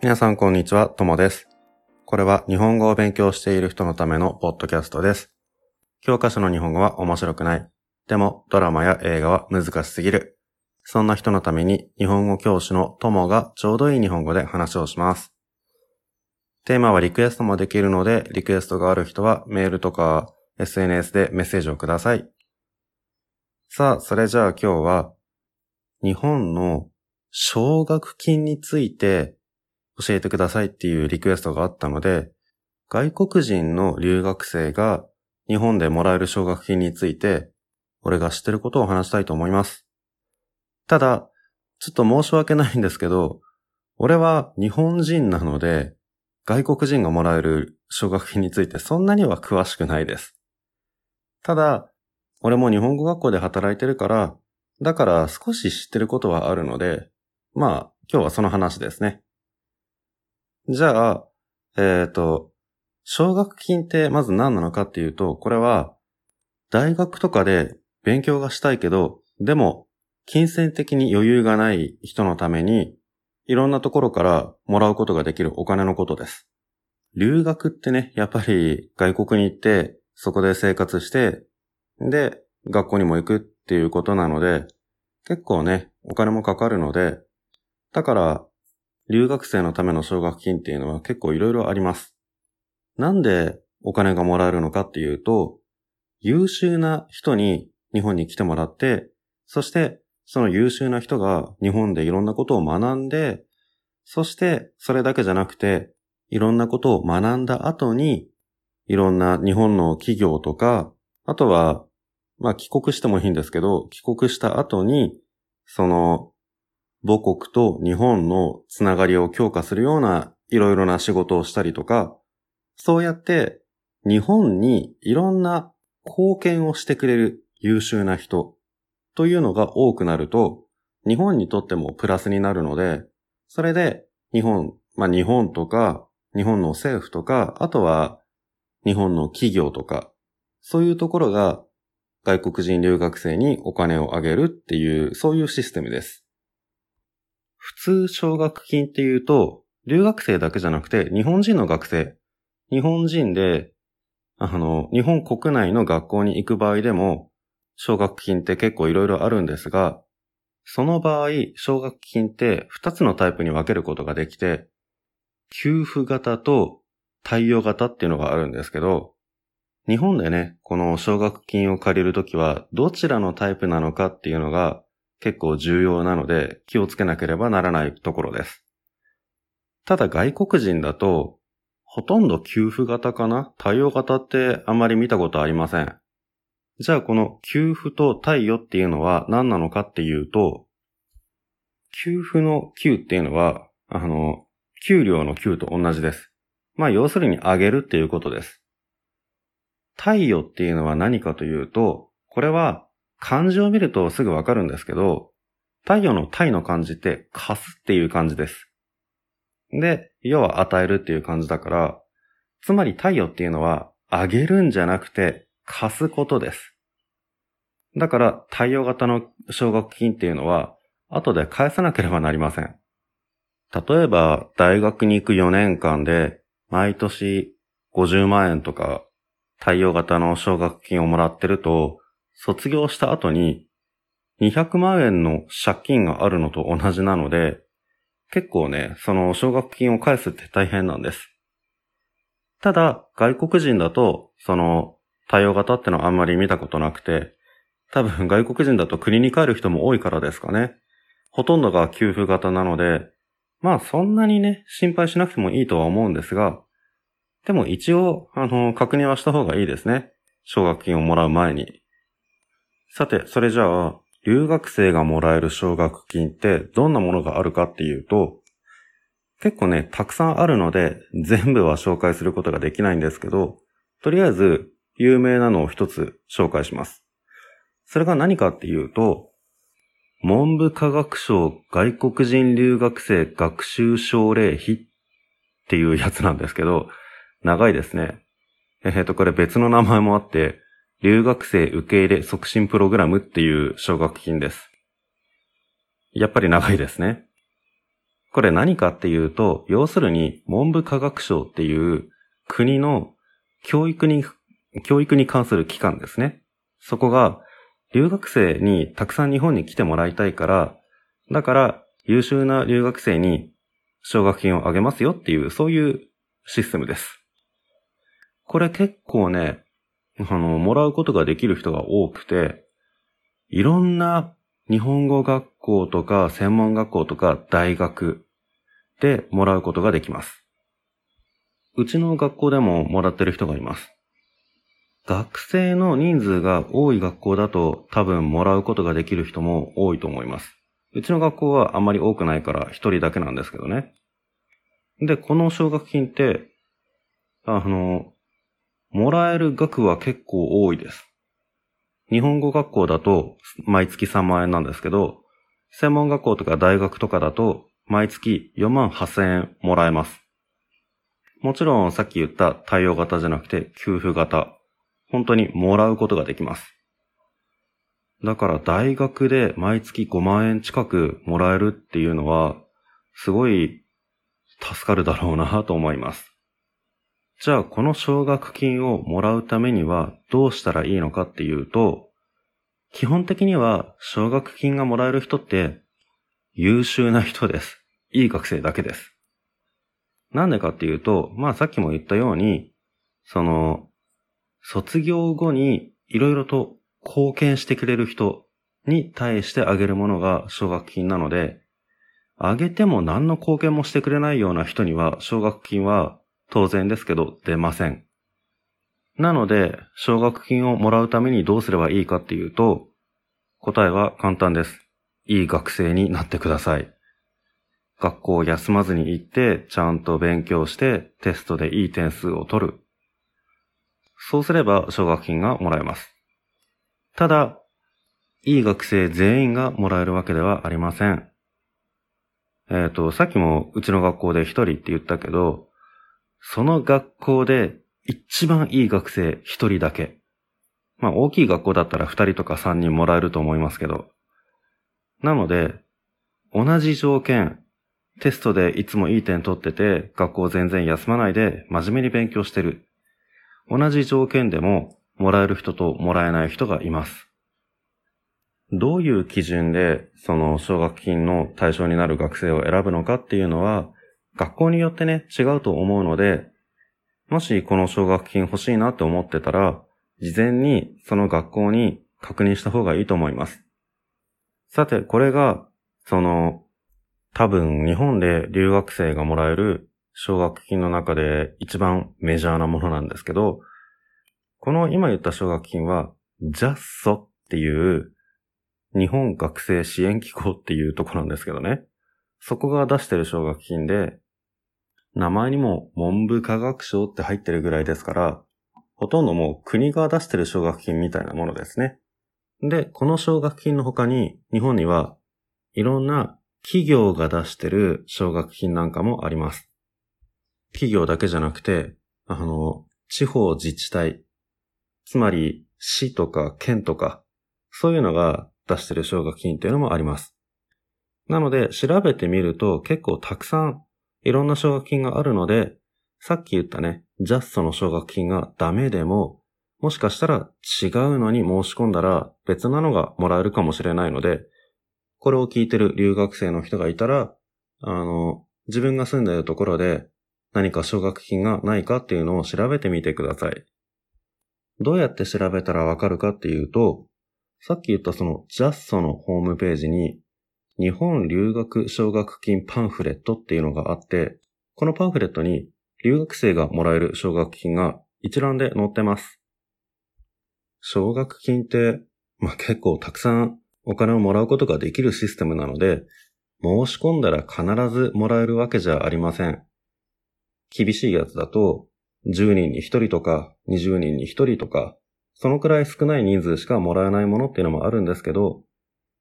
皆さんこんにちは、ともです。これは日本語を勉強している人のためのポッドキャストです。教科書の日本語は面白くない。でもドラマや映画は難しすぎる。そんな人のために日本語教師のともがちょうどいい日本語で話をします。テーマはリクエストもできるので、リクエストがある人はメールとか SNS でメッセージをください。さあ、それじゃあ今日は日本の奨学金について教えてくださいっていうリクエストがあったので、外国人の留学生が日本でもらえる奨学金について、俺が知ってることを話したいと思います。ただ、ちょっと申し訳ないんですけど、俺は日本人なので、外国人がもらえる奨学金についてそんなには詳しくないです。ただ、俺も日本語学校で働いてるから、だから少し知ってることはあるので、まあ、今日はその話ですね。じゃあ、えっ、と、奨学金ってまず何なのかっていうと、これは、大学とかで勉強がしたいけど、でも、金銭的に余裕がない人のために、いろんなところからもらうことができるお金のことです。留学ってね、やっぱり外国に行って、そこで生活して、で、学校にも行くっていうことなので、結構ね、お金もかかるので、だから、留学生のための奨学金っていうのは結構いろいろあります。なんでお金がもらえるのかっていうと、優秀な人に日本に来てもらって、そしてその優秀な人が日本でいろんなことを学んで、そしてそれだけじゃなくて、いろんなことを学んだ後に、いろんな日本の企業とか、あとは、まあ帰国してもいいんですけど、帰国した後に、その母国と日本のつながりを強化するようないろいろな仕事をしたりとか、そうやって日本にいろんな貢献をしてくれる優秀な人というのが多くなると、日本にとってもプラスになるので、それで日本、まあ日本とか、日本の政府とか、あとは日本の企業とか、そういうところが外国人留学生にお金をあげるっていう、そういうシステムです。普通奨学金っていうと、留学生だけじゃなくて、日本人の学生、日本人で、あの、日本国内の学校に行く場合でも、奨学金って結構いろいろあるんですが、その場合、奨学金って2つのタイプに分けることができて、給付型と貸与型っていうのがあるんですけど、日本でね、この奨学金を借りるときは、どちらのタイプなのかっていうのが結構重要なので気をつけなければならないところです。ただ外国人だと、ほとんど給付型かな？対応型ってあまり見たことありません。じゃあこの給付と貸与っていうのは何なのかっていうと、給付の給っていうのは、あの、給料の給と同じです。まあ要するにあげるっていうことです。貸与っていうのは何かというと、これは漢字を見るとすぐわかるんですけど、太陽の太の漢字って貸すっていう漢字です。で、要は与えるっていう漢字だから、つまり太陽っていうのはあげるんじゃなくて貸すことです。だから太陽型の奨学金っていうのは後で返さなければなりません。例えば大学に行く4年間で毎年50万円とか太陽型の奨学金をもらってると、卒業した後に200万円の借金があるのと同じなので、結構ね、その奨学金を返すって大変なんです。ただ、外国人だと、その、対応型ってのはあんまり見たことなくて、多分外国人だと国に帰る人も多いからですかね。ほとんどが給付型なので、まあそんなにね、心配しなくてもいいとは思うんですが、でも一応、あの、確認はした方がいいですね。奨学金をもらう前に。さて、それじゃあ、留学生がもらえる奨学金ってどんなものがあるかっていうと、結構ね、たくさんあるので、全部は紹介することができないんですけど、とりあえず、有名なのを一つ紹介します。それが何かっていうと、文部科学省外国人留学生学習奨励費っていうやつなんですけど、長いですね。えっ、と、これ別の名前もあって、留学生受け入れ促進プログラムっていう奨学金です。やっぱり長いですね。これ何かっていうと、要するに文部科学省っていう国の教育に、教育に関する機関ですね。そこが留学生にたくさん日本に来てもらいたいから、だから優秀な留学生に奨学金をあげますよっていう、そういうシステムです。これ結構ね、あの、もらうことができる人が多くて、いろんな日本語学校とか専門学校とか大学でもらうことができます。うちの学校でももらってる人がいます。学生の人数が多い学校だと多分もらうことができる人も多いと思います。うちの学校はあまり多くないから一人だけなんですけどね。で、この奨学金って、あの、もらえる額は結構多いです。日本語学校だと毎月3万円なんですけど、専門学校とか大学とかだと毎月4万8000円もらえます。もちろんさっき言った対応型じゃなくて給付型。本当にもらうことができます。だから大学で毎月5万円近くもらえるっていうのは、すごい助かるだろうなと思います。じゃあこの奨学金をもらうためにはどうしたらいいのかっていうと、基本的には奨学金がもらえる人って優秀な人です。いい学生だけです。なんでかっていうと、まあさっきも言ったように、その、卒業後にいろいろと貢献してくれる人に対してあげるものが奨学金なので、あげても何の貢献もしてくれないような人には奨学金は当然ですけど出ません。なので、奨学金をもらうためにどうすればいいかっていうと、答えは簡単です。いい学生になってください。学校を休まずに行って、ちゃんと勉強して、テストでいい点数を取る。そうすれば奨学金がもらえます。ただ、いい学生全員がもらえるわけではありません。えっ、ー、と、さっきもうちの学校で一人って言ったけど、その学校で一番いい学生一人だけ。まあ大きい学校だったら二人とか三人もらえると思いますけど。なので、同じ条件、テストでいつもいい点取ってて、学校全然休まないで真面目に勉強してる。同じ条件でも、もらえる人ともらえない人がいます。どういう基準で、その奨学金の対象になる学生を選ぶのかっていうのは、学校によってね、違うと思うので、もしこの奨学金欲しいなって思ってたら、事前にその学校に確認した方がいいと思います。さて、これが、その、多分日本で留学生がもらえる奨学金の中で一番メジャーなものなんですけど、この今言った奨学金は JASSO っていう日本学生支援機構っていうところなんですけどね。そこが出してる奨学金で、名前にも文部科学省って入ってるぐらいですから、ほとんどもう国が出してる奨学金みたいなものですね。で、この奨学金の他に日本にはいろんな企業が出してる奨学金なんかもあります。企業だけじゃなくて、あの、地方自治体、つまり市とか県とか、そういうのが出してる奨学金っていうのもあります。なので、調べてみると結構たくさんいろんな奨学金があるので、さっき言ったね、ジャストの奨学金がダメでも、もしかしたら違うのに申し込んだら別なのがもらえるかもしれないので、これを聞いてる留学生の人がいたら、あの、自分が住んでいるところで何か奨学金がないかっていうのを調べてみてください。どうやって調べたらわかるかっていうと、さっき言ったそのジャストのホームページに日本留学奨学金パンフレットっていうのがあって、このパンフレットに留学生がもらえる奨学金が一覧で載ってます。奨学金って、まあ、結構たくさんお金をもらうことができるシステムなので、申し込んだら必ずもらえるわけじゃありません。厳しいやつだと、10人に1人とか20人に1人とか、そのくらい少ない人数しかもらえないものっていうのもあるんですけど、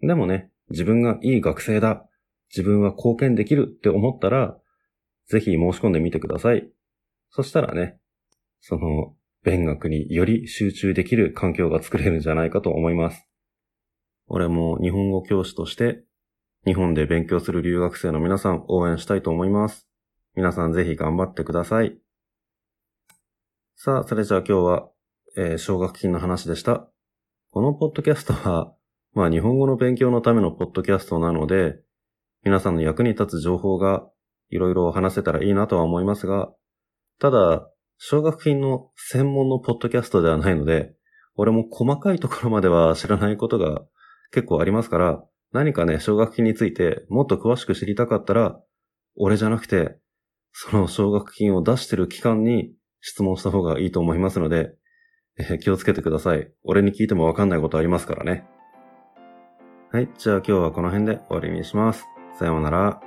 でもね、自分がいい学生だ、自分は貢献できるって思ったら、ぜひ申し込んでみてください。そしたらね、その、勉学により集中できる環境が作れるんじゃないかと思います。俺も日本語教師として、日本で勉強する留学生の皆さん応援したいと思います。皆さんぜひ頑張ってください。さあ、それじゃあ今日は、えー、奨学金の話でした。このポッドキャストは、まあ日本語の勉強のためのポッドキャストなので、皆さんの役に立つ情報がいろいろ話せたらいいなとは思いますが、ただ、奨学金の専門のポッドキャストではないので、俺も細かいところまでは知らないことが結構ありますから、何かね、奨学金についてもっと詳しく知りたかったら、俺じゃなくて、その奨学金を出してる機関に質問した方がいいと思いますので、えー、気をつけてください。俺に聞いてもわかんないことありますからね。はい、じゃあ今日はこの辺で終わりにします。さようなら。